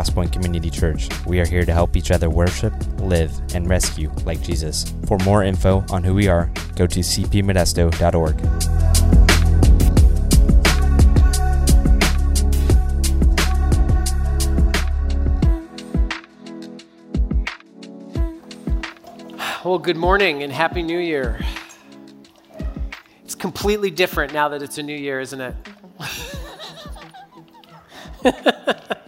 Crosspoint Community Church. We are here to help each other worship, live, and rescue like Jesus. For more info on who we are, go to cpmodesto.org. Well, good morning and Happy New Year. It's completely different now that it's a new year, isn't it?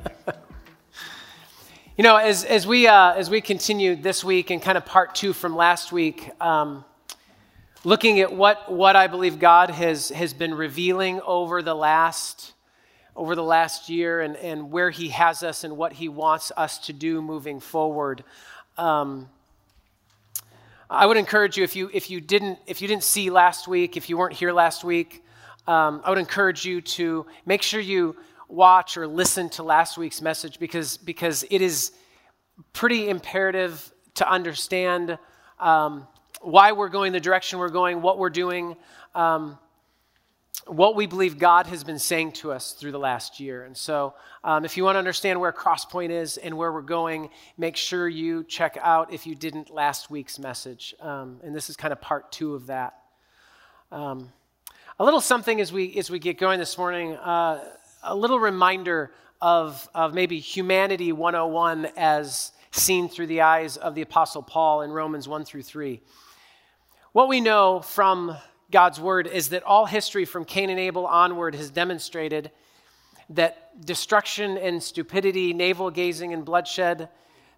you know, as, as, we, uh, as we continue this week and kind of part two from last week, um, looking at what, what I believe God has, has been revealing over the last, over the last year and, and where He has us and what He wants us to do moving forward. Um, I would encourage you if you if you didn't if you didn't see last week, if you weren't here last week, um, I would encourage you to make sure you watch or listen to last week's message because because it is pretty imperative to understand um, why we're going the direction we're going, what we're doing. Um, what we believe God has been saying to us through the last year. And so, um, if you want to understand where Crosspoint is and where we're going, make sure you check out, if you didn't, last week's message. Um, and this is kind of part two of that. Um, a little something as we, as we get going this morning, uh, a little reminder of, of maybe humanity 101 as seen through the eyes of the Apostle Paul in Romans 1 through 3. What we know from God's word is that all history from Cain and Abel onward has demonstrated that destruction and stupidity, navel gazing and bloodshed,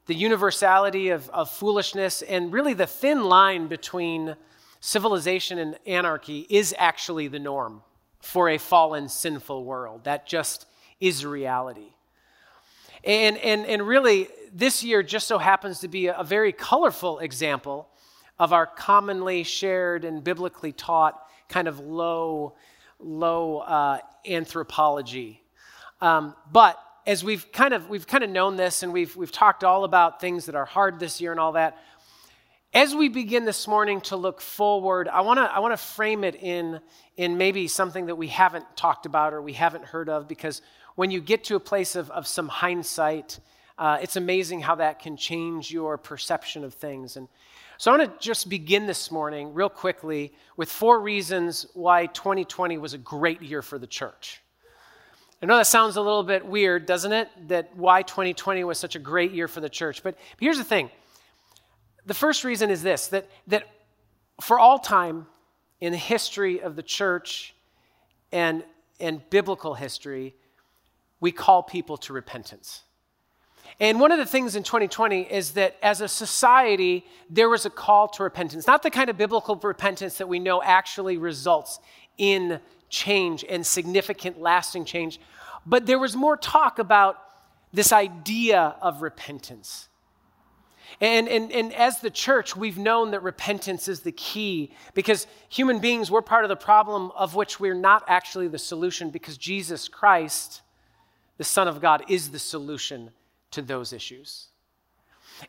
the universality of, of foolishness, and really the thin line between civilization and anarchy is actually the norm for a fallen, sinful world. That just is reality. And, and, and really, this year just so happens to be a, very colorful example of our commonly shared and biblically taught kind of low, low uh, anthropology. Um, but as we've kind of we've kind of known this and we've we've talked all about things that are hard this year and all that. As we begin this morning to look forward, I want to I want to frame it in in maybe something that we haven't talked about or we haven't heard of because when you get to a place of, of some hindsight, uh, it's amazing how that can change your perception of things. And so I want to just begin this morning, real quickly, with four reasons why 2020 was a great year for the church. I know that sounds a little bit weird, doesn't it? That why 2020 was such a great year for the church. But, but here's the thing the first reason is this that, that for all time in the history of the church and, and biblical history, we call people to repentance. And one of the things in 2020 is that as a society, there was a call to repentance. Not the kind of biblical repentance that we know actually results in change and significant, lasting change, but there was more talk about this idea of repentance. And, and, and as the church, we've known that repentance is the key because human beings, we're part of the problem of which we're not actually the solution because Jesus Christ, the Son of God, is the solution to those issues.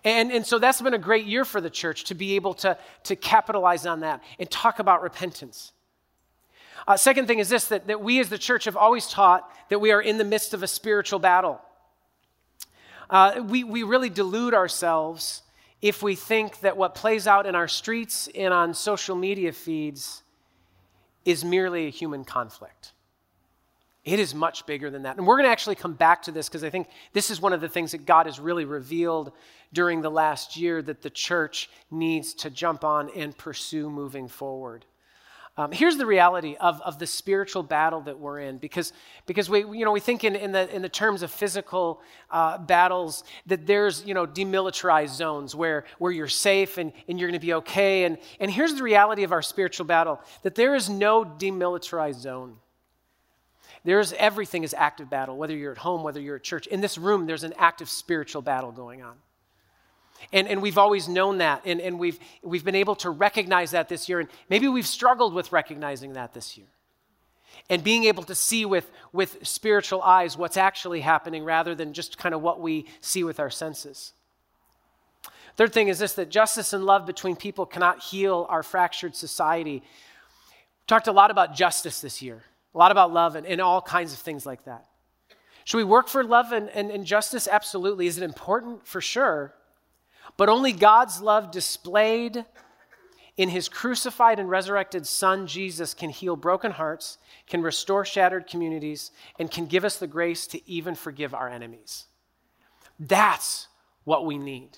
And, and so that's been a great year for the church to be able to, to capitalize on that and talk about repentance. Uh, second thing is this that, that we as the church have always taught that we are in the midst of a spiritual battle. Uh, we, we really delude ourselves if we think that what plays out in our streets and on social media feeds is merely a human conflict. It is much bigger than that. And we're going to actually come back to this because I think this is one of the things that God has really revealed during the last year that the church needs to jump on and pursue moving forward. Um, here's the reality of, of the spiritual battle that we're in because, because we, you know, we think in, in, the, in the terms of physical uh, battles that there's you know, demilitarized zones where, where you're safe and, and you're going to be okay. And, and here's the reality of our spiritual battle that there is no demilitarized zone. There's everything is active battle, whether you're at home, whether you're at church. In this room, there's an active spiritual battle going on. And, and we've always known that, and, and we've, we've been able to recognize that this year. And maybe we've struggled with recognizing that this year. And being able to see with, with spiritual eyes what's actually happening rather than just kind of what we see with our senses. Third thing is this that justice and love between people cannot heal our fractured society. We talked a lot about justice this year a lot about love and, and all kinds of things like that. Should we work for love and, and, and justice? Absolutely. Is it important? For sure. But only God's love displayed in his crucified and resurrected Son, Jesus, can heal broken hearts, can restore shattered communities, and can give us the grace to even forgive our enemies. That's what we need.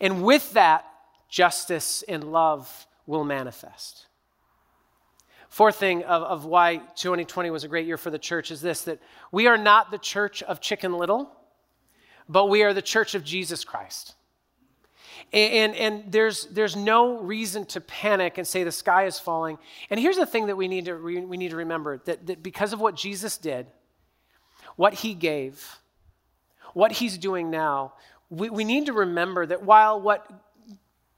And with that, justice and love will manifest. Fourth thing of, of why 2020 was a great year for the church is this that we are not the church of Chicken Little, but we are the church of Jesus Christ. And, and, and, there's, there's no reason to panic and say the sky is falling. And here's the thing that we need to, re, we need to remember that, that because of what Jesus did, what he gave, what he's doing now, we, we need to remember that while what,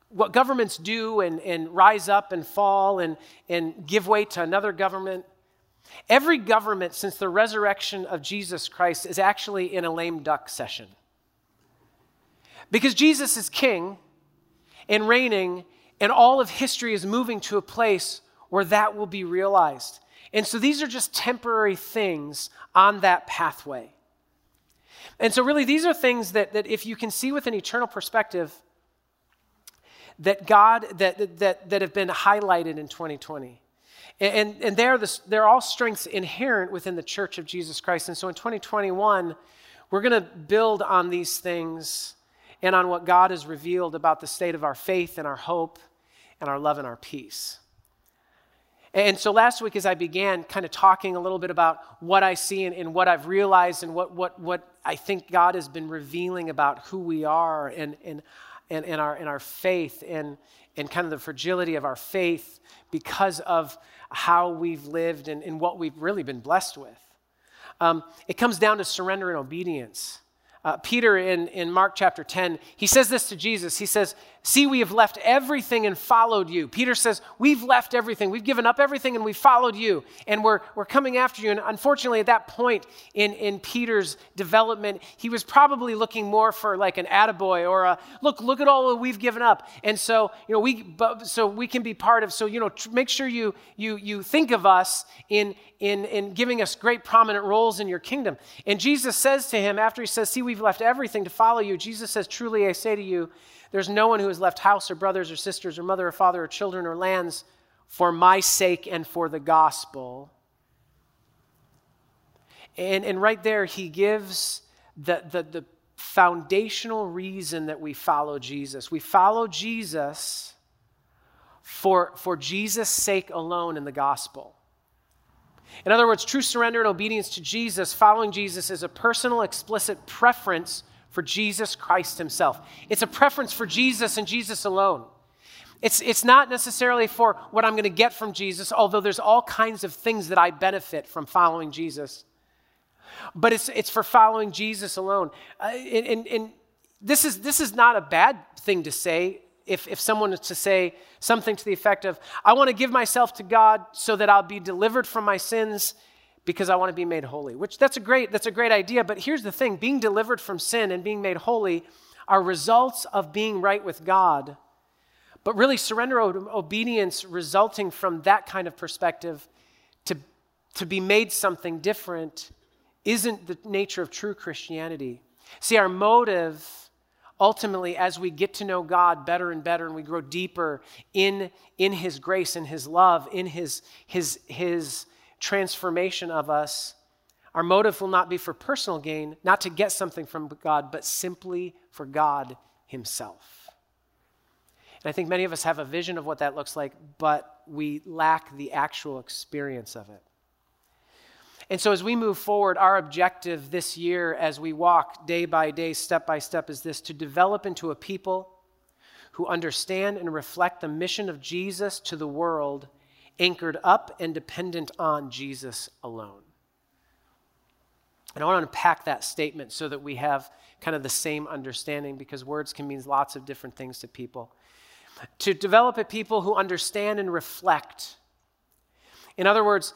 what governments do and, and rise up and fall and, and give way to another government, every government since the resurrection of Jesus Christ is actually in a lame duck session. Because Jesus is king and reigning, and all of history is moving to a place where that will be realized. And so these are just temporary things on that pathway. And so, really, these are things that, that if you can see with an eternal perspective, that God, that, that, that have been highlighted in 2020. And, and they're, the, they're all strengths inherent within the church of Jesus Christ. And so in 2021, we're going to build on these things and on what God has revealed about the state of our faith and our hope and our love and our peace. And so last week, as I began kind of talking a little bit about what I see and, and, what I've realized and what, what, what I think God has been revealing about who we are and, and, and, and, our, and our faith and, and kind of the fragility of our faith because of how we've lived and, and what we've really been blessed with. Um, it comes down to surrender and obedience. Uh, Peter in, in Mark chapter 10, he says this to Jesus. He says, See, we have left everything and followed you. Peter says, We've left everything. We've given up everything and we followed you. And we're, we're coming after you. And unfortunately, at that point in, in Peter's development, he was probably looking more for like an attaboy or a look, look at all that we've given up. And so, you know, we, so we can be part of, so, you know, tr- make sure you, you, you think of us in, in, in giving us great prominent roles in your kingdom. And Jesus says to him, after he says, See, we've left everything to follow you, Jesus says, Truly I say to you, there's no one who has left house or brothers or sisters or mother or father or children or lands for my sake and for the gospel. And, and right there, he gives the, the, the foundational reason that we follow Jesus. We follow Jesus for, for Jesus' sake alone in the gospel. In other words, true surrender and obedience to Jesus, following Jesus, is a personal, explicit preference for Jesus Christ himself. It's a preference for Jesus and Jesus alone. It's, it's not necessarily for what I'm going to get from Jesus, although there's all kinds of things that I benefit from following Jesus. But it's, it's for following Jesus alone. Uh, and, and, and this, is, this is not a bad thing to say if, if someone is to say something to the effect of, I want to give myself to God so that I'll be delivered from my sins because I want to be made holy. Which that's a great that's a great idea, but here's the thing, being delivered from sin and being made holy are results of being right with God. But really surrender obedience resulting from that kind of perspective to to be made something different isn't the nature of true Christianity. See, our motive ultimately as we get to know God better and better and we grow deeper in, in His grace and His love, in His, His, His transformation of us, our motive will not be for personal gain, not to get something from God, but simply for God Himself. And I think many of us have a vision of what that looks like, but we lack the actual experience of it. And so, as we move forward, our objective this year, as we walk day by day, step by step, is this to develop into a people who understand and reflect the mission of Jesus to the world anchored up and dependent on Jesus alone. And I want to unpack that statement so that we have kind of the same understanding because words can mean lots of different things to people. To develop a people who understand and reflect. In other words,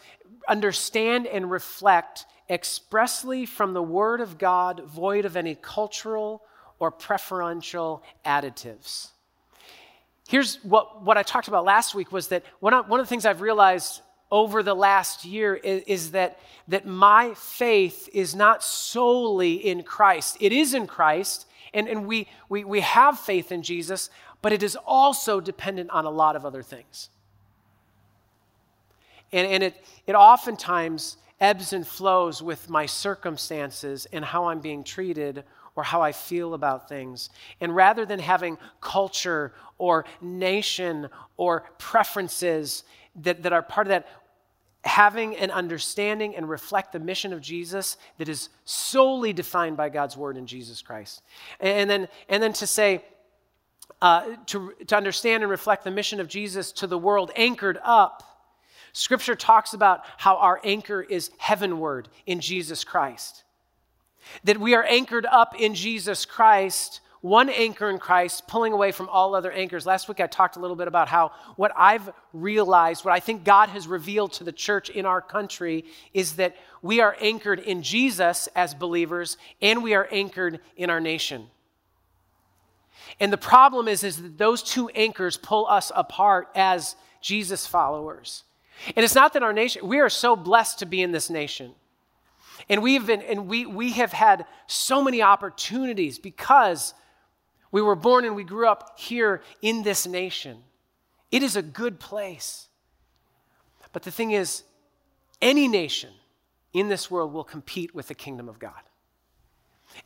understand and reflect expressly from the Word of God, void of any cultural or preferential additives here's what, what I talked about last week was that one of, one of the things I've realized over the last year is, is, that, that my faith is not solely in Christ. It is in Christ, and, and we, we, we have faith in Jesus, but it is also dependent on a lot of other things. And, and it, it oftentimes ebbs and flows with my circumstances and how I'm being treated or how I feel about things. And rather than having culture or nation or preferences that, that are part of that, having an understanding and reflect the mission of Jesus that is solely defined by God's word in Jesus Christ. And then, and then to say, uh, to, to understand and reflect the mission of Jesus to the world anchored up. Scripture talks about how our anchor is heavenward in Jesus Christ. That we are anchored up in Jesus Christ, one anchor in Christ, pulling away from all other anchors. Last week I talked a little bit about how what I've realized, what I think God has revealed to the church in our country, is that we are anchored in Jesus as believers and we are anchored in our nation. And the problem is, is that those two anchors pull us apart as Jesus followers. And it's not that our nation, we are so blessed to be in this nation. And we've been, and we, we have had so many opportunities because we were born and we grew up here in this nation. It is a good place. But the thing is, any nation in this world will compete with the kingdom of God.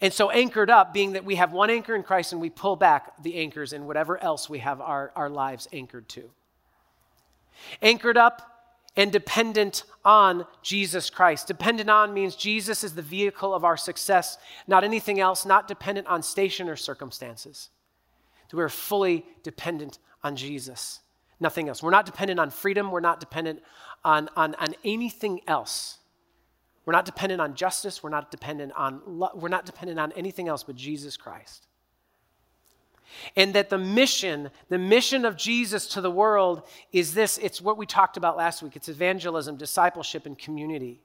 And so, anchored up, being that we have one anchor in Christ and we pull back the anchors in whatever else we have our, our lives anchored to. Anchored up and dependent on Jesus Christ. Dependent on means Jesus is the vehicle of our success, not anything else, not dependent on station or circumstances. We're fully dependent on Jesus, nothing else. We're not dependent on freedom, we're not dependent on, on, on anything else. We're not dependent on justice, we're not dependent on we're not dependent on anything else but Jesus Christ. And that the mission, the mission of Jesus to the world is this it's what we talked about last week it's evangelism, discipleship, and community.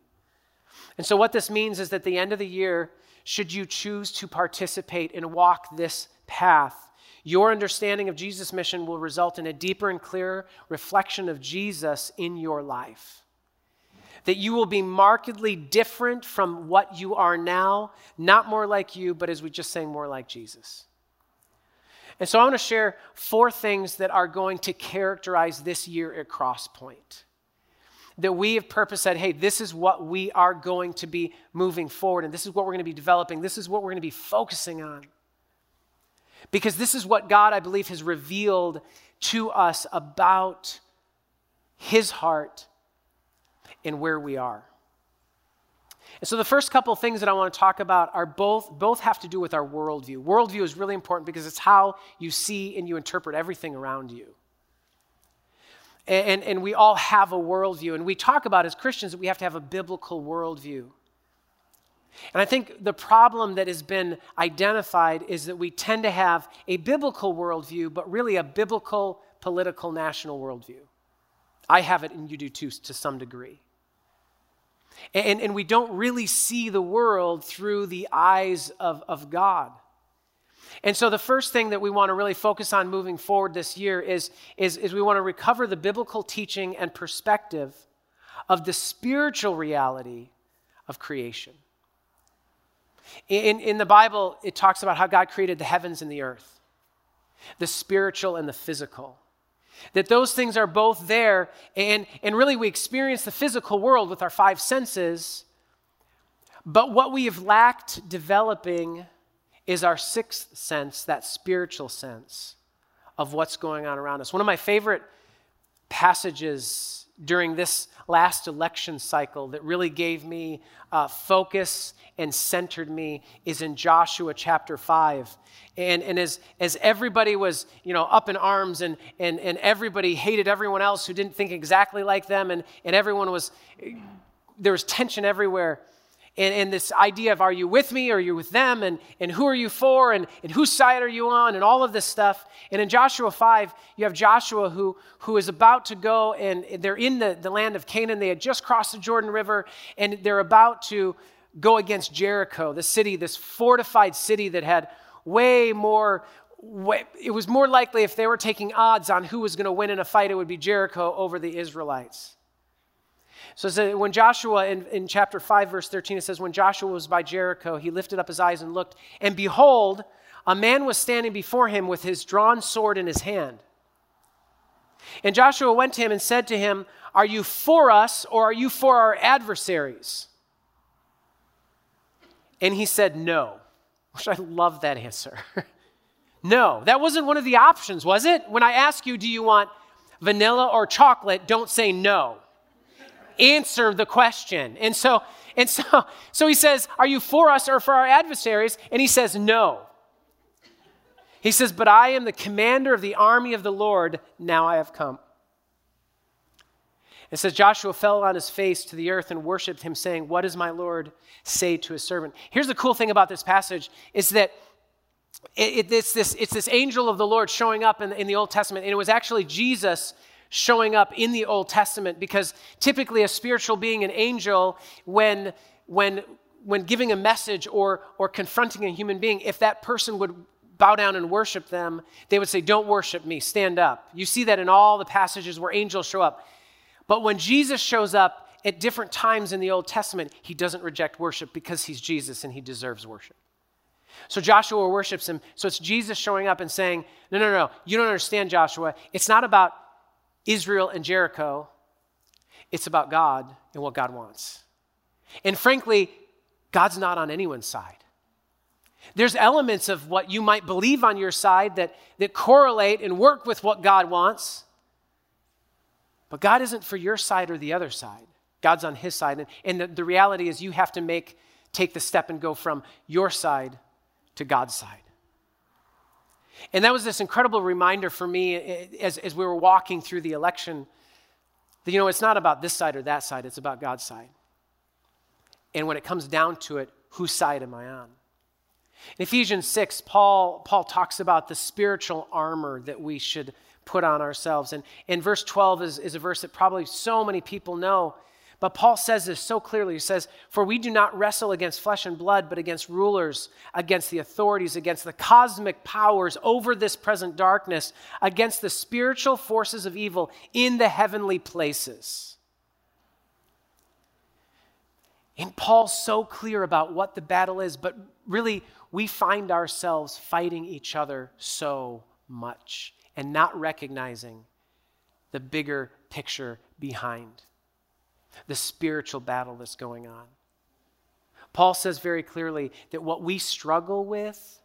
And so, what this means is that at the end of the year, should you choose to participate and walk this path, your understanding of Jesus' mission will result in a deeper and clearer reflection of Jesus in your life. That you will be markedly different from what you are now, not more like you, but as we just sang, more like Jesus. And so I want to share four things that are going to characterize this year at Crosspoint. That we have purpose said, hey, this is what we are going to be moving forward, and this is what we're going to be developing, this is what we're going to be focusing on. Because this is what God, I believe, has revealed to us about his heart and where we are. And so the first couple things that I want to talk about are both, both have to do with our worldview. Worldview is really important because it's how you see and you interpret everything around you. And, and, and we all have a worldview. And we talk about as Christians that we have to have a biblical worldview. And I think the problem that has been identified is that we tend to have a biblical worldview, but really a biblical, political, national worldview. I have it, and you do too, to some degree. And, and we don't really see the world through the eyes of, of God. And so, the first thing that we want to really focus on moving forward this year is, is, is we want to recover the biblical teaching and perspective of the spiritual reality of creation. In, in the Bible, it talks about how God created the heavens and the earth, the spiritual and the physical. That those things are both there, and, and really we experience the physical world with our five senses, but what we have lacked developing is our sixth sense, that spiritual sense of what's going on around us. One of my favorite passages during this last election cycle that really gave me uh, focus and centered me is in Joshua chapter 5. And, and as, as everybody was, you know, up in arms and, and, and everybody hated everyone else who didn't think exactly like them and, and everyone was, there was tension everywhere and, and this idea of are you with me? Or are you with them? And, and who are you for? And, and whose side are you on? and all of this stuff. And in joshua 5 you have joshua who, who is about to go and they're in the, the land of canaan. They had just crossed the jordan river and they're about to go against jericho the city this fortified city that had way more it was more likely if they were taking odds on who was going to win in a fight it would be jericho over the israelites So it says, when Joshua, in, in chapter 5, verse 13, it says, When Joshua was by Jericho, he lifted up his eyes and looked, and behold, a man was standing before him with his drawn sword in his hand. And Joshua went to him and said to him, Are you for us or are you for our adversaries? And he said, No. Which I love that answer. no, that wasn't one of the options, was it? When I ask you, Do you want vanilla or chocolate? Don't say no answer the question. And so, and so, so he says, Are you for us or for our adversaries? And he says, No. He says, But I am the commander of the army of the Lord. Now I have come. It says, Joshua fell on his face to the earth and worshiped him, saying, What does my Lord say to his servant? Here's the cool thing about this passage is that it, it, it's, this, it's this angel of the Lord showing up in, in the Old Testament, and it was actually Jesus showing up in the Old Testament because typically a spiritual being, an angel, when, when, when giving a message or, or confronting a human being, if that person would bow down and worship them, they would say, Don't worship me, stand up. You see that in all the passages where angels show up. But when Jesus shows up at different times in the Old Testament, he doesn't reject worship because he's Jesus and he deserves worship. So Joshua worships him. So it's Jesus showing up and saying, No, no, no, you don't understand, Joshua. It's not about Israel and Jericho, it's about God and what God wants. And frankly, God's not on anyone's side. There's elements of what you might believe on your side that, that correlate and work with what God wants. But God isn't for your side or the other side. God's on his side. And, and the, the reality is you have to make, take the step and go from your side to God's side. And that was this incredible reminder for me eh, eh, as, as we were walking through the election that, you know, it's not about this side or that side, it's about God's side. And when it comes down to it, whose side am I on? In Ephesians 6, Paul, Paul talks about the spiritual armor that we should put on ourselves. And, and verse 12 is, is a verse that probably so many people know. But Paul says this so clearly. He says, For we do not wrestle against flesh and blood, but against rulers, against the authorities, against the cosmic powers over this present darkness, against the spiritual forces of evil in the heavenly places. And Paul's so clear about what the battle is, but really, we find ourselves fighting each other so much and not recognizing the bigger picture behind the spiritual battle that's going on. Paul says very clearly that what we struggle with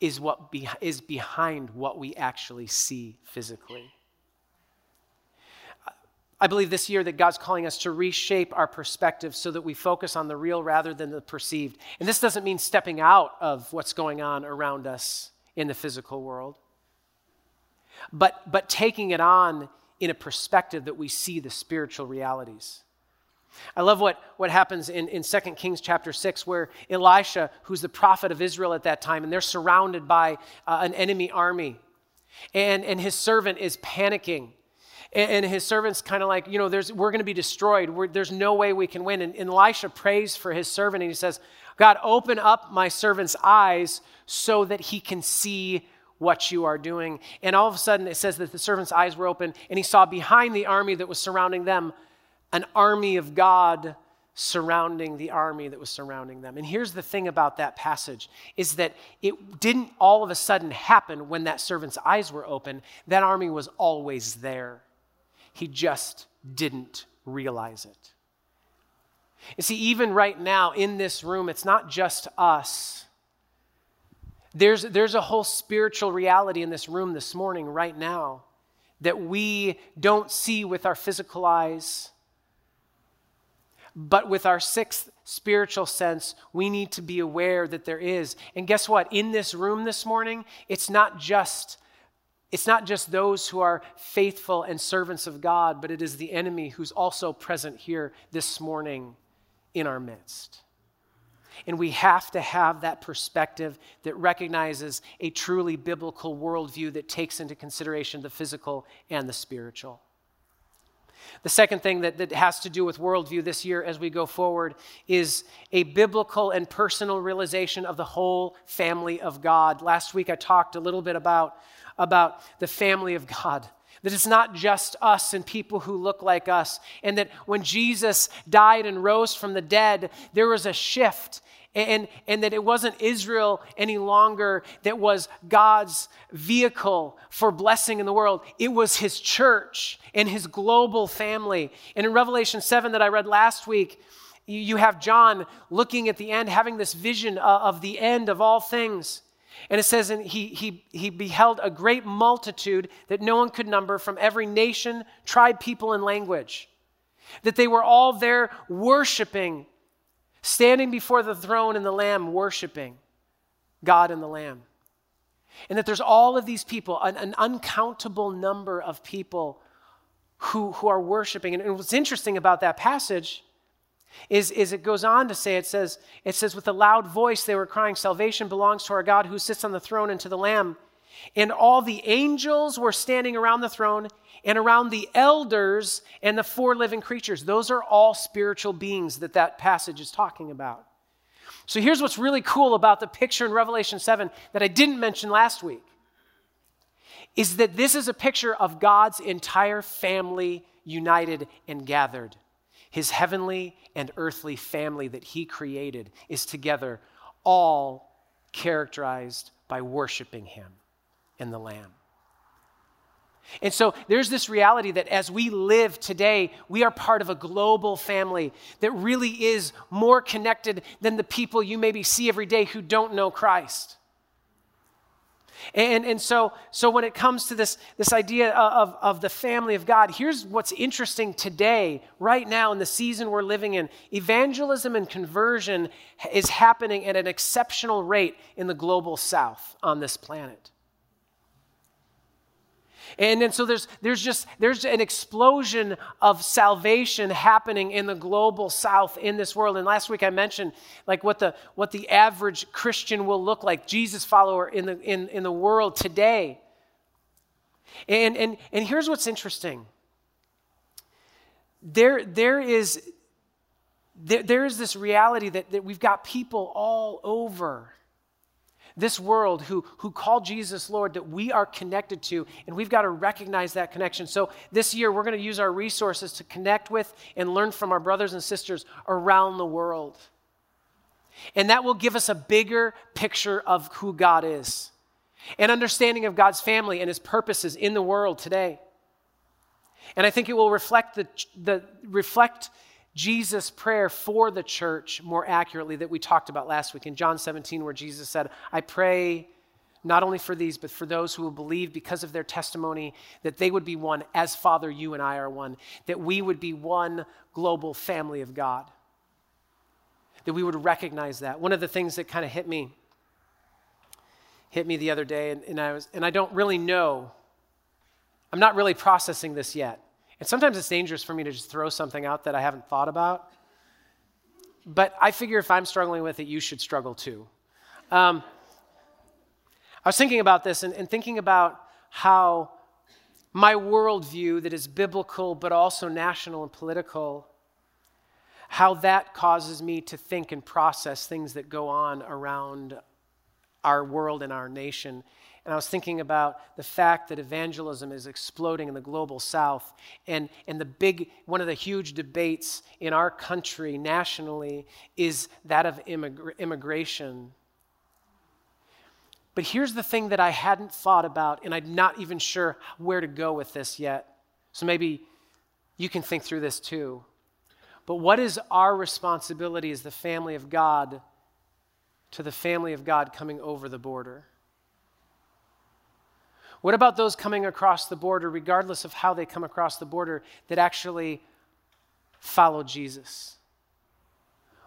is what be, is behind what we actually see physically. I believe this year that God's calling us to reshape our perspective so that we focus on the real rather than the perceived. And this doesn't mean stepping out of what's going on around us in the physical world, but, but taking it on in a perspective that we see the spiritual realities. I love what, what happens in, in 2 Kings chapter 6, where Elisha, who's the prophet of Israel at that time, and they're surrounded by uh, an enemy army, and, and his servant is panicking. And, and his servant's kind of like, you know, there's, we're going to be destroyed. We're, there's no way we can win. And, and Elisha prays for his servant, and he says, God, open up my servant's eyes so that he can see what you are doing. And all of a sudden, it says that the servant's eyes were open, and he saw behind the army that was surrounding them an army of God surrounding the army that was surrounding them. And here's the thing about that passage is that it didn't all of a sudden happen when that servant's eyes were open. That army was always there. He just didn't realize it. You see, even right now in this room, it's not just us there's, there's a whole spiritual reality in this room this morning, right now, that we don't see with our physical eyes. But with our sixth spiritual sense, we need to be aware that there is. And guess what? In this room this morning, it's not just it's not just those who are faithful and servants of God, but it is the enemy who's also present here this morning in our midst. And we have to have that perspective that recognizes a truly biblical worldview that takes into consideration the physical and the spiritual. The second thing that, that has to do with worldview this year as we go forward is a biblical and personal realization of the whole family of God. Last week I talked a little bit about, about the family of God That it's not just us and people who look like us. And that when Jesus died and rose from the dead, there was a shift. And, and that it wasn't Israel any longer that was God's vehicle for blessing in the world. It was his church and his global family. And in Revelation 7 that I read last week, you have John looking at the end, having this vision uh, of the end of all things. And it says, and he, he, he beheld a great multitude that no one could number from every nation, tribe, people, and language. That they were all there worshiping, standing before the throne and the Lamb, worshiping God and the Lamb. And that there's all of these people, an, an uncountable number of people who, who are worshiping. And, and what's interesting about that passage is, is it goes on to say, it says, it says, with a loud voice they were crying, Salvation belongs to our God who sits on the throne and to the Lamb. And all the angels were standing around the throne and around the elders and the four living creatures. Those are all spiritual beings that that passage is talking about. So here's what's really cool about the picture in Revelation 7 that I didn't mention last week is that this is a picture of God's entire family united and gathered. His heavenly and earthly family that he created is together, all characterized by worshiping him and the Lamb. And so there's this reality that as we live today, we are part of a global family that really is more connected than the people you maybe see every day who don't know Christ. And, and so, so when it comes to this, this idea of, of the family of God, here's what's interesting today, right now in the season we're living in. Evangelism and conversion is happening at an exceptional rate in the global south on this planet. And, and so there's, there's just there's an explosion of salvation happening in the global south in this world. And last week I mentioned like what the what the average Christian will look like, Jesus follower in the in, in the world today. And, and, and here's what's interesting. There, there is there, there is this reality that, that we've got people all over this world who, who call Jesus Lord that we are connected to, and we've got to recognize that connection. So this year, we're going to use our resources to connect with and learn from our brothers and sisters around the world. And that will give us a bigger picture of who God is, an understanding of God's family and his purposes in the world today. And I think it will reflect the, the reflect Jesus' prayer for the church more accurately that we talked about last week in John 17, where Jesus said, I pray not only for these, but for those who will believe because of their testimony that they would be one as Father, you and I are one, that we would be one global family of God, that we would recognize that. One of the things that kind of hit me, hit me the other day, and, and, I was, and I don't really know, I'm not really processing this yet. And sometimes it's dangerous for me to just throw something out that I haven't thought about. But I figure if I'm struggling with it, you should struggle too. Um, I was thinking about this and, and thinking about how my worldview that is biblical but also national and political, how that causes me to think and process things that go on around our world and our nation and I was thinking about the fact that evangelism is exploding in the global south. And, and the big, one of the huge debates in our country nationally is that of immigra- immigration. But here's the thing that I hadn't thought about, and I'm not even sure where to go with this yet. So maybe you can think through this too. But what is our responsibility as the family of God to the family of God coming over the border? What about those coming across the border, regardless of how they come across the border, that actually follow Jesus?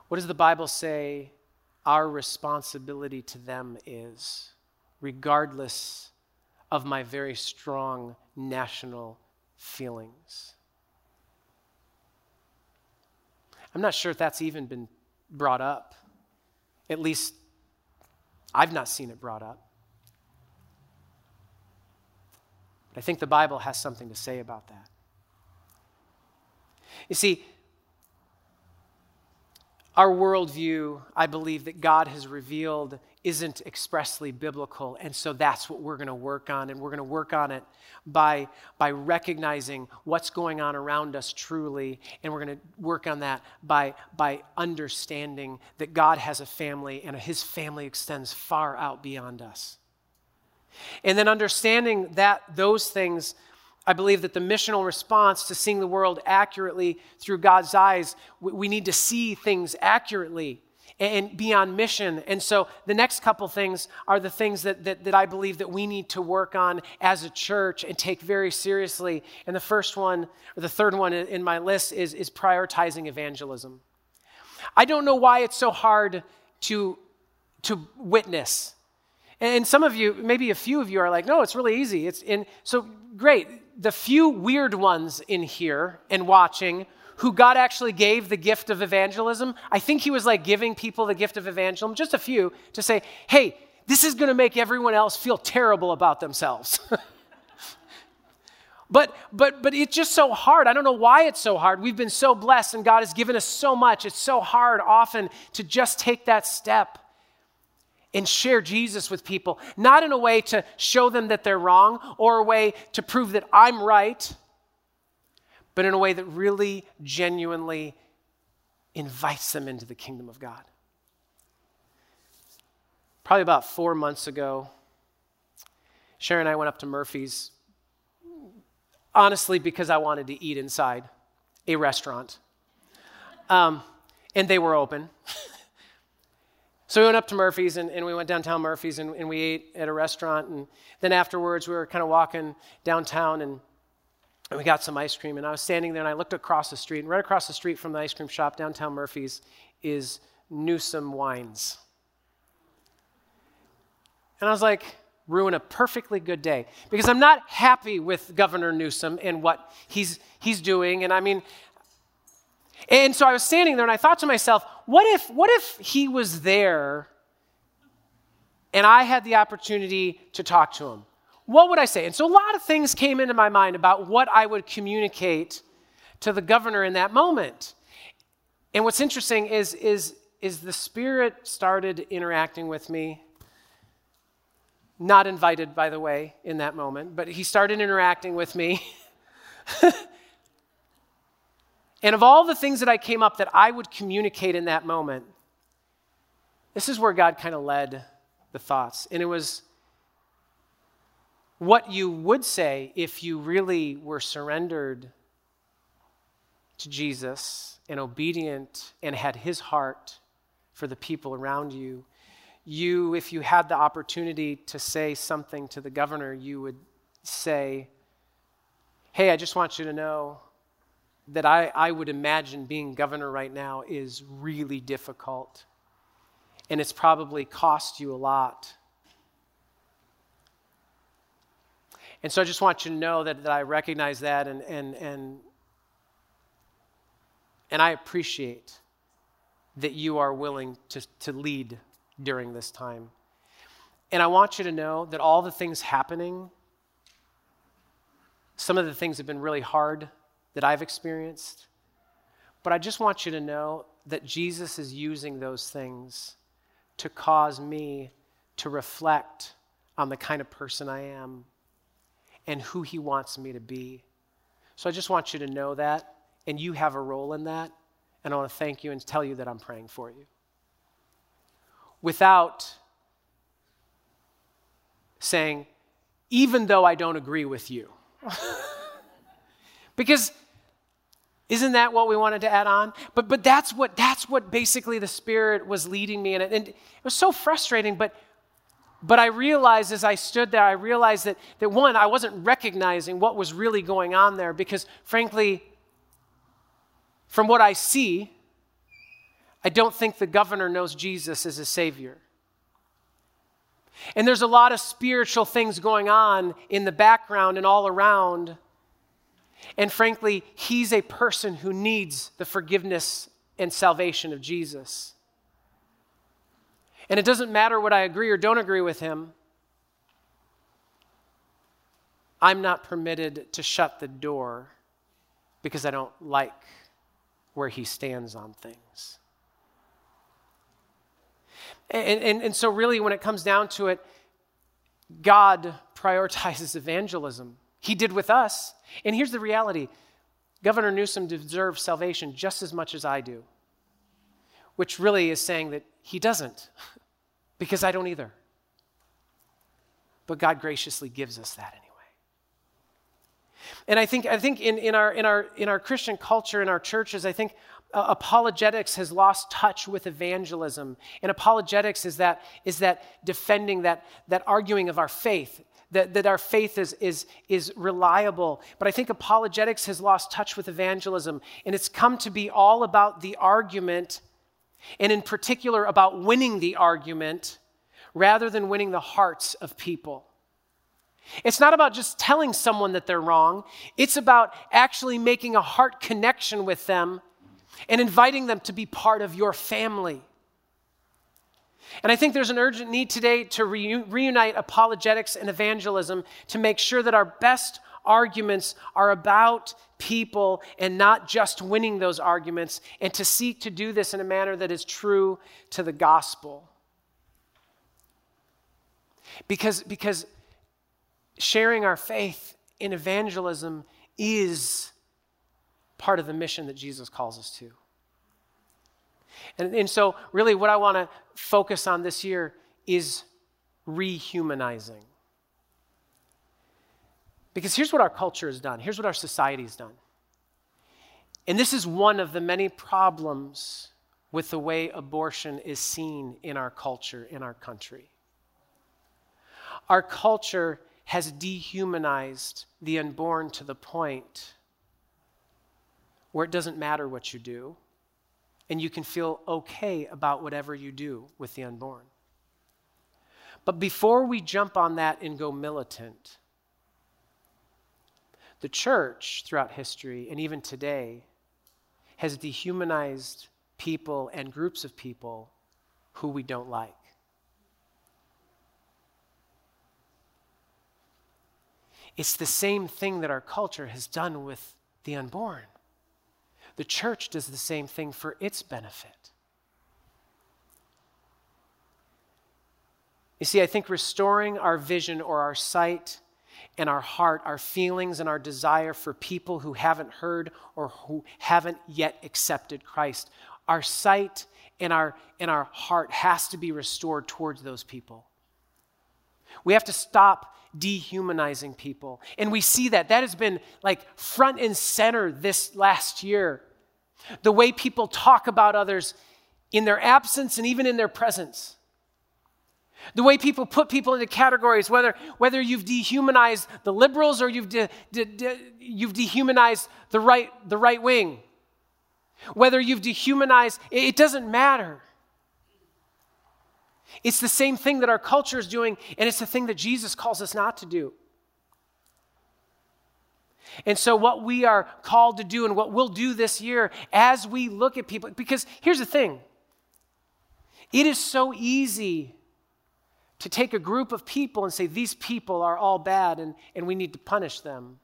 What does the Bible say our responsibility to them is, regardless of my very strong national feelings? I'm not sure if that's even been brought up. At least, I've not seen it brought up. I think the Bible has something to say about that. You see, our worldview, I believe that God has revealed isn't expressly biblical. And so that's what we're going to work on. And we're going to work on it by, by recognizing what's going on around us truly. And we're going to work on that by, by understanding that God has a family and his family extends far out beyond us. And then understanding that those things I believe that the missional response to seeing the world accurately through God's eyes, we need to see things accurately and be on mission. And so the next couple things are the things that, that, that, I believe that we need to work on as a church and take very seriously. And the first one, or the third one in my list, is, is prioritizing evangelism. I don't know why it's so hard to, to witness. And some of you, maybe a few of you are like, no, it's really easy. It's in so great the few weird ones in here and watching who God actually gave the gift of evangelism, I think he was like giving people the gift of evangelism, just a few, to say, hey, this is going to make everyone else feel terrible about themselves. but but but it's just so hard. I don't know why it's so hard. We've been so blessed and God has given us so much. It's so hard often to just take that step and share Jesus with people, not in a way to show them that they're wrong or a way to prove that I'm right, but in a way that really genuinely invites them into the kingdom of God. Probably about four months ago, Sharon and I went up to Murphy's, honestly, because I wanted to eat inside a restaurant. Um, and they were open. So we went up to Murphy's and, and we went downtown Murphy's and, and, we ate at a restaurant. And then afterwards, we were kind of walking downtown and, and we got some ice cream. And I was standing there and I looked across the street. And right across the street from the ice cream shop, downtown Murphy's, is Newsom Wines. And I was like, ruin a perfectly good day because I'm not happy with Governor Newsom and what he's, he's doing. And I mean, and so I was standing there and I thought to myself, what if, what if he was there and I had the opportunity to talk to him? What would I say? And so a lot of things came into my mind about what I would communicate to the governor in that moment. And what's interesting is, is, is the Spirit started interacting with me. Not invited, by the way, in that moment, but he started interacting with me. And of all the things that I came up that I would communicate in that moment, this is where God kind of led the thoughts. And it was what you would say if you really were surrendered to Jesus and obedient and had his heart for the people around you. You, if you had the opportunity to say something to the governor, you would say, Hey, I just want you to know that I, I would imagine being governor right now is really difficult. And it's probably cost you a lot. And so I just want you to know that, that I recognize that and, and, and, and I appreciate that you are willing to, to lead during this time. And I want you to know that all the things happening, some of the things have been really hard that I've experienced. But I just want you to know that Jesus is using those things to cause me to reflect on the kind of person I am and who he wants me to be. So I just want you to know that, and you have a role in that. And I want to thank you and tell you that I'm praying for you. Without saying, even though I don't agree with you. because isn't that what we wanted to add on? But, but that's, what, that's what basically the Spirit was leading me in. And it was so frustrating, but, but I realized as I stood there, I realized that, that one, I wasn't recognizing what was really going on there because, frankly, from what I see, I don't think the governor knows Jesus as a Savior. And there's a lot of spiritual things going on in the background and all around and frankly, he's a person who needs the forgiveness and salvation of Jesus. And it doesn't matter what I agree or don't agree with him, I'm not permitted to shut the door because I don't like where he stands on things. And, and, and so, really, when it comes down to it, God prioritizes evangelism. He did with us. And here's the reality Governor Newsom deserves salvation just as much as I do, which really is saying that he doesn't, because I don't either. But God graciously gives us that anyway. And I think, I think in, in, our, in, our, in our Christian culture, in our churches, I think uh, apologetics has lost touch with evangelism. And apologetics is that, is that defending, that, that arguing of our faith, that, that our faith is, is, is reliable. But I think apologetics has lost touch with evangelism. And it's come to be all about the argument, and in particular about winning the argument, rather than winning the hearts of people. It's not about just telling someone that they're wrong, it's about actually making a heart connection with them and inviting them to be part of your family. And I think there's an urgent need today to reunite apologetics and evangelism to make sure that our best arguments are about people and not just winning those arguments, and to seek to do this in a manner that is true to the gospel. Because, because sharing our faith in evangelism is part of the mission that Jesus calls us to. And, and so, really, what I want to focus on this year is rehumanizing. Because here's what our culture has done, here's what our society has done. And this is one of the many problems with the way abortion is seen in our culture, in our country. Our culture has dehumanized the unborn to the point where it doesn't matter what you do, and you can feel okay about whatever you do with the unborn. But before we jump on that and go militant, the church throughout history and even today has dehumanized people and groups of people who we don't like. It's the same thing that our culture has done with the unborn. The church does the same thing for its benefit. You see, I think restoring our vision or our sight and our heart, our feelings and our desire for people who haven't heard or who haven't yet accepted Christ, our sight and our, and our heart has to be restored towards those people. We have to stop dehumanizing people. And we see that. That has been like front and center this last year. The way people talk about others in their absence and even in their presence. The way people put people into categories, whether, whether you've dehumanized the liberals or you've, de, de, de, you've dehumanized the right, the right wing, whether you've dehumanized, it, it doesn't matter. It's the same thing that our culture is doing, and it's the thing that Jesus calls us not to do. And so, what we are called to do and what we'll do this year as we look at people, because here's the thing it is so easy to take a group of people and say, these people are all bad and, and we need to punish them.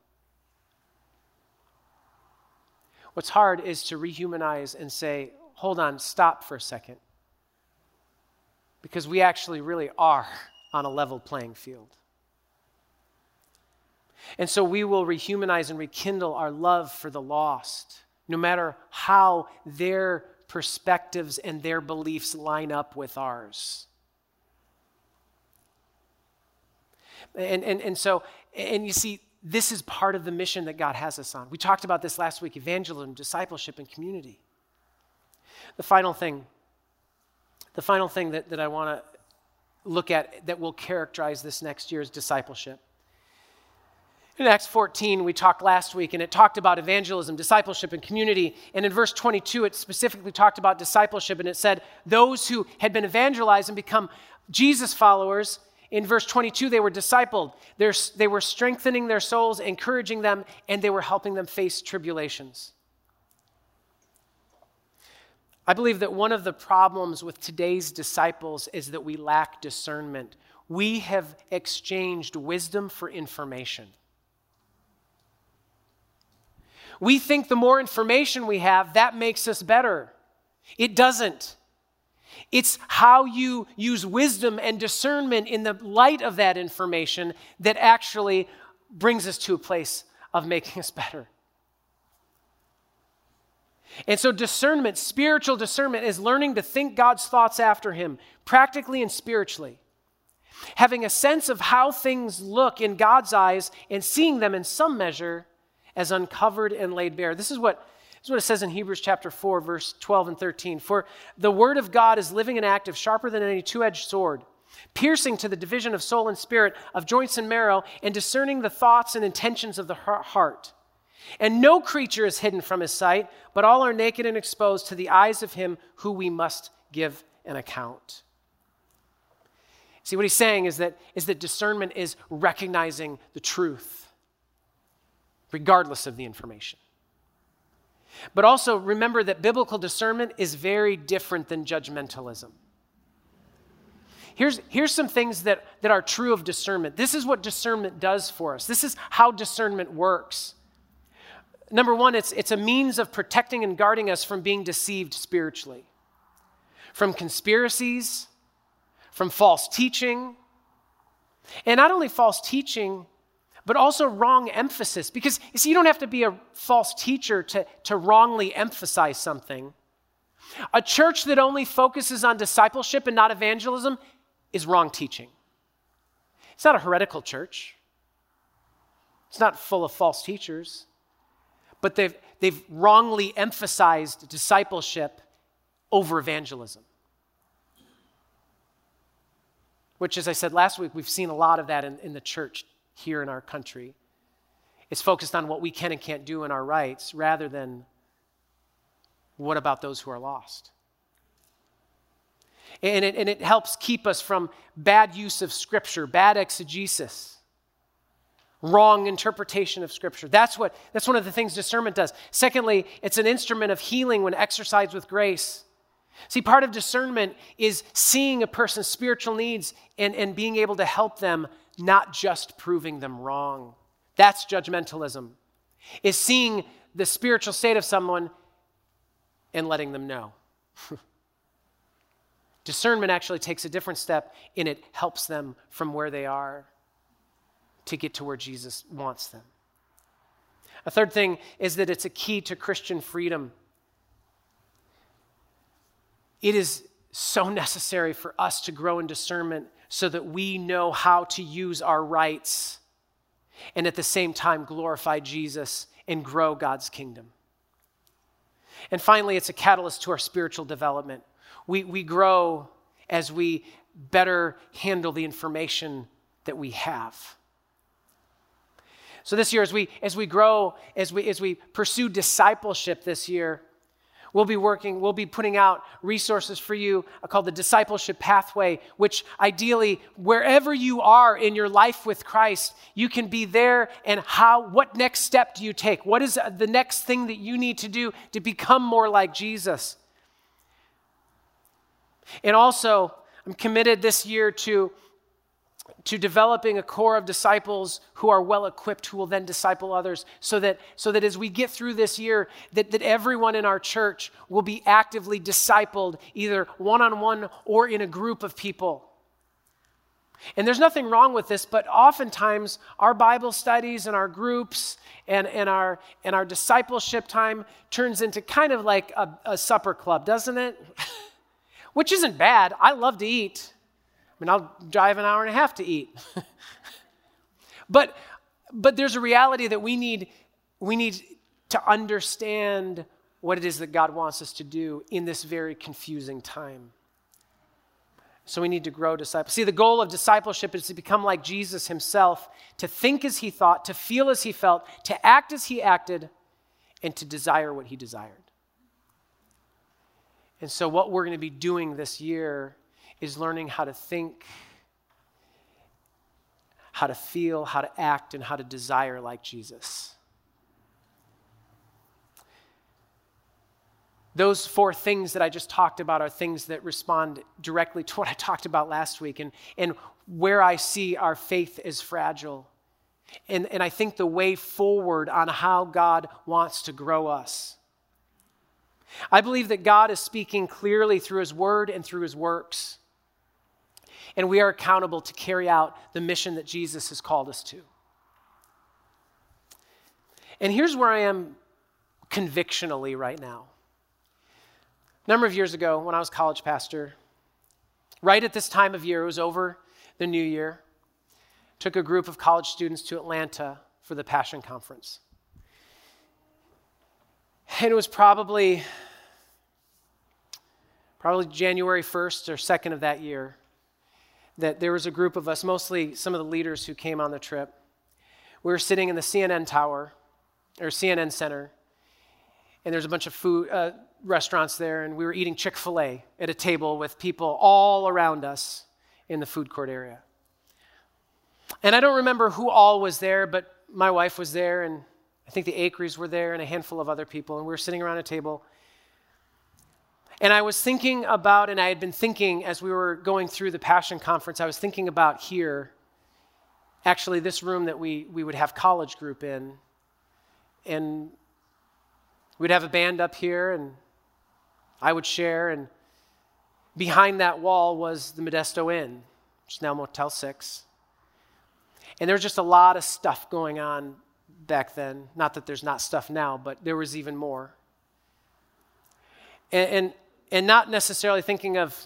What's hard is to rehumanize and say, hold on, stop for a second. Because we actually really are on a level playing field. And so we will rehumanize and rekindle our love for the lost, no matter how their perspectives and their beliefs line up with ours. And, and, and so, and you see, this is part of the mission that God has us on. We talked about this last week evangelism, discipleship, and community. The final thing, the final thing that, that I want to look at that will characterize this next year is discipleship. In Acts 14, we talked last week, and it talked about evangelism, discipleship, and community. And in verse 22, it specifically talked about discipleship, and it said, Those who had been evangelized and become Jesus followers, in verse 22, they were discipled. They're, they were strengthening their souls, encouraging them, and they were helping them face tribulations. I believe that one of the problems with today's disciples is that we lack discernment. We have exchanged wisdom for information. We think the more information we have, that makes us better. It doesn't. It's how you use wisdom and discernment in the light of that information that actually brings us to a place of making us better. And so, discernment, spiritual discernment, is learning to think God's thoughts after Him, practically and spiritually. Having a sense of how things look in God's eyes and seeing them in some measure as uncovered and laid bare. This is what, this is what it says in Hebrews chapter 4, verse 12 and 13. For the word of God is living and active, sharper than any two edged sword, piercing to the division of soul and spirit, of joints and marrow, and discerning the thoughts and intentions of the heart. And no creature is hidden from his sight, but all are naked and exposed to the eyes of him who we must give an account. See, what he's saying is that, is that discernment is recognizing the truth, regardless of the information. But also remember that biblical discernment is very different than judgmentalism. Here's, here's some things that, that are true of discernment. This is what discernment does for us. This is how discernment works. Number one, it's, it's a means of protecting and guarding us from being deceived spiritually, from conspiracies, from false teaching. And not only false teaching, but also wrong emphasis. Because you see, you don't have to be a false teacher to, to wrongly emphasize something. A church that only focuses on discipleship and not evangelism is wrong teaching. It's not a heretical church, it's not full of false teachers, but they've, they've wrongly emphasized discipleship over evangelism. which, as I said last week, we've seen a lot of that in, in the church here in our country. It's focused on what we can and can't do in our rights rather than what about those who are lost. And it, and it helps keep us from bad use of Scripture, bad exegesis, wrong interpretation of Scripture. That's, what, that's one of the things discernment does. Secondly, it's an instrument of healing when exercised with grace. See, part of discernment is seeing a person's spiritual needs and, and being able to help them, not just proving them wrong. That's judgmentalism, is seeing the spiritual state of someone and letting them know. Discernment actually takes a different step and it helps them from where they are to get to where Jesus wants them. A third thing is that it's a key to Christian freedom. It is so necessary for us to grow in discernment so that we know how to use our rights and at the same time glorify Jesus and grow God's kingdom. And finally, it's a catalyst to our spiritual development. We, we grow as we better handle the information that we have. So this year, as we, as we grow, as we, as we pursue discipleship this year, We'll be working, we'll be putting out resources for you uh, called the Discipleship Pathway, which ideally, wherever you are in your life with Christ, you can be there and how, what next step do you take? What is uh, the next thing that you need to do to become more like Jesus? And also, I'm committed this year to to developing a core of disciples who are well equipped who will then disciple others so that so that as we get through this year that, that everyone in our church will be actively discipled either one-on-one or in a group of people. And there's nothing wrong with this but oftentimes our bible studies and our groups and, and, our, and our discipleship time turns into kind of like a, a supper club doesn't it? Which isn't bad. I love to eat mean, I'll drive an hour and a half to eat. but, but there's a reality that we need, we need to understand what it is that God wants us to do in this very confusing time. So we need to grow disciples. See, the goal of discipleship is to become like Jesus himself, to think as he thought, to feel as he felt, to act as he acted, and to desire what he desired. And so, what we're going to be doing this year is learning how to think, how to feel, how to act, and how to desire like Jesus. Those four things that I just talked about are things that respond directly to what I talked about last week and, and where I see our faith is fragile. And, and I think the way forward on how God wants to grow us. I believe that God is speaking clearly through His Word and through His works. And we are accountable to carry out the mission that Jesus has called us to. And here's where I am convictionally right now. A number of years ago, when I was college pastor, right at this time of year, it was over the new year, took a group of college students to Atlanta for the Passion Conference. And it was probably probably January 1st or 2nd of that year that there was a group of us, mostly some of the leaders who came on the trip. We were sitting in the CNN Tower or CNN Center, and there's a bunch of food uh, restaurants there, and we were eating Chick fil A at a table with people all around us in the food court area. And I don't remember who all was there, but my wife was there, and I think the Acrees were there, and a handful of other people, and we were sitting around a table. And I was thinking about, and I had been thinking as we were going through the Passion Conference, I was thinking about here, actually, this room that we, we would have college group in. And we'd have a band up here, and I would share. And behind that wall was the Modesto Inn, which is now Motel 6. And there was just a lot of stuff going on back then. Not that there's not stuff now, but there was even more. And, and, and not necessarily thinking of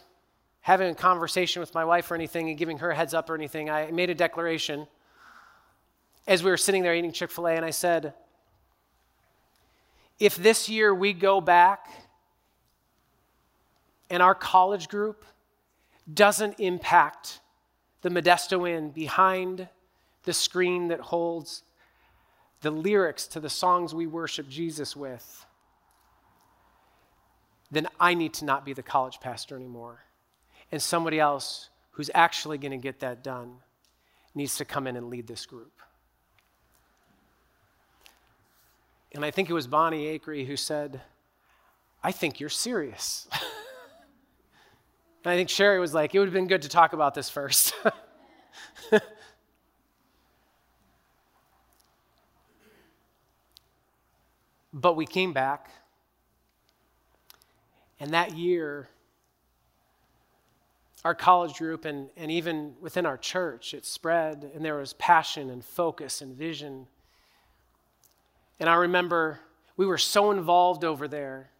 having a conversation with my wife or anything and giving her a heads up or anything. I made a declaration as we were sitting there eating Chick fil A, and I said, if this year we go back and our college group doesn't impact the Modesto Inn behind the screen that holds the lyrics to the songs we worship Jesus with, then I need to not be the college pastor anymore. And somebody else who's actually going to get that done needs to come in and lead this group. And I think it was Bonnie Acree who said, I think you're serious. and I think Sherry was like, it would have been good to talk about this first. but we came back and that year, our college group and, and even within our church, it spread, and there was passion and focus and vision. And I remember we were so involved over there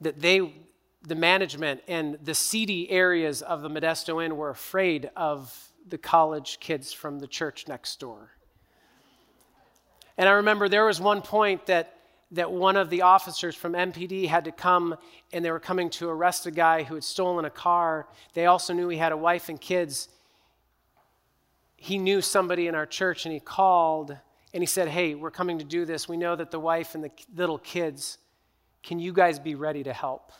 that they, the management and the seedy areas of the Modesto Inn were afraid of the college kids from the church next door. And I remember there was one point that that one of the officers from MPD had to come and they were coming to arrest a guy who had stolen a car. They also knew he had a wife and kids. He knew somebody in our church and he called and he said, Hey, we're coming to do this. We know that the wife and the little kids, can you guys be ready to help?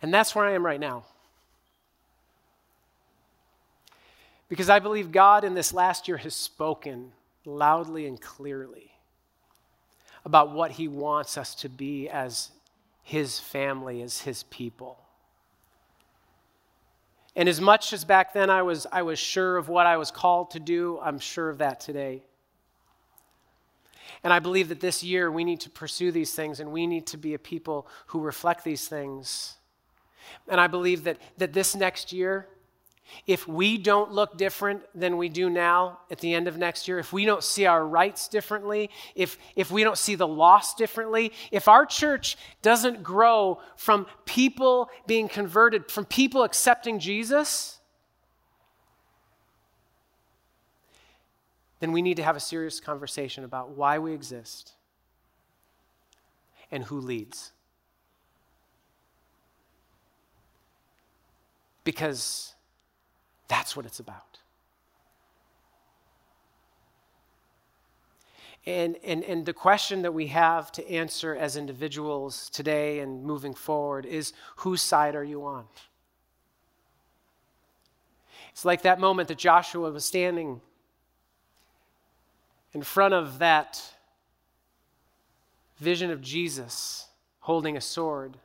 And that's where I am right now. Because I believe God in this last year has spoken loudly and clearly about what he wants us to be as his family, as his people. And as much as back then I was, I was sure of what I was called to do, I'm sure of that today. And I believe that this year we need to pursue these things and we need to be a people who reflect these things. And I believe that, that this next year, if we don't look different than we do now at the end of next year, if we don't see our rights differently, if, if we don't see the loss differently, if our church doesn't grow from people being converted, from people accepting Jesus, then we need to have a serious conversation about why we exist and who leads. Because that's what it's about. And, and, and the question that we have to answer as individuals today and moving forward is whose side are you on? It's like that moment that Joshua was standing in front of that vision of Jesus holding a sword,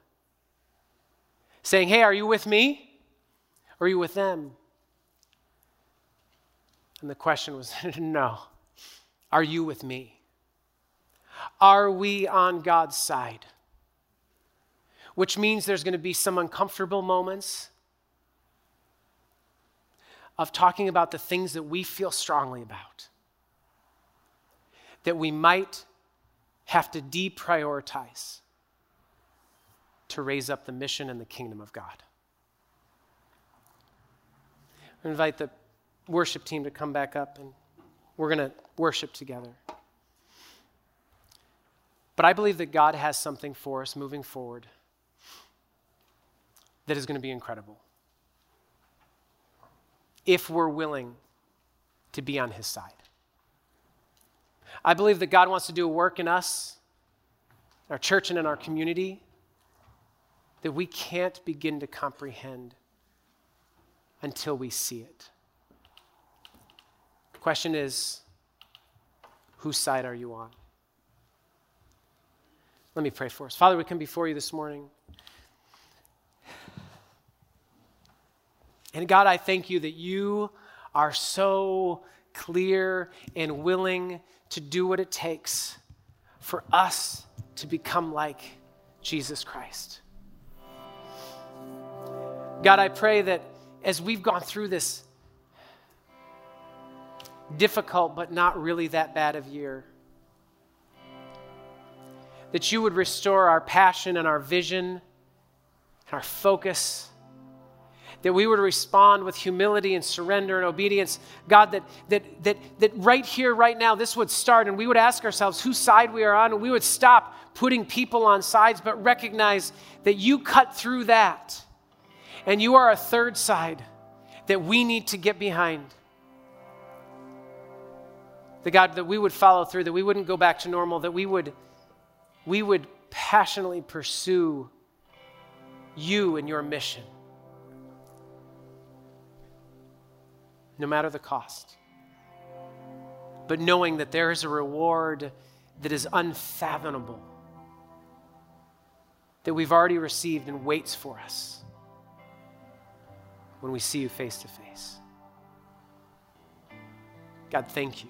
saying, Hey, are you with me? Or are you with them? And the question was, no, Are you with me? Are we on God's side? Which means there's going to be some uncomfortable moments of talking about the things that we feel strongly about, that we might have to deprioritize to raise up the mission and the kingdom of God. I invite the worship team to come back up and we're going to worship together. But I believe that God has something for us moving forward that is going to be incredible if we're willing to be on His side. I believe that God wants to do a work in us, in our church, and in our community that we can't begin to comprehend until we see it. The question is whose side are you on? Let me pray for us. Father, we come before you this morning. And God, I thank you that you are so clear and willing to do what it takes for us to become like Jesus Christ. God, I pray that as we've gone through this difficult but not really that bad of year, that you would restore our passion and our vision and our focus that we would respond with humility and surrender and obedience. God, that, that, that, that right here, right now, this would start, and we would ask ourselves whose side we are on, and we would stop putting people on sides, but recognize that you cut through that and you are a third side that we need to get behind. The God that we would follow through, that we wouldn't go back to normal, that we would, we would passionately pursue you and your mission. No matter the cost. But knowing that there is a reward that is unfathomable, that we've already received and waits for us when we see you face to face. God, thank you.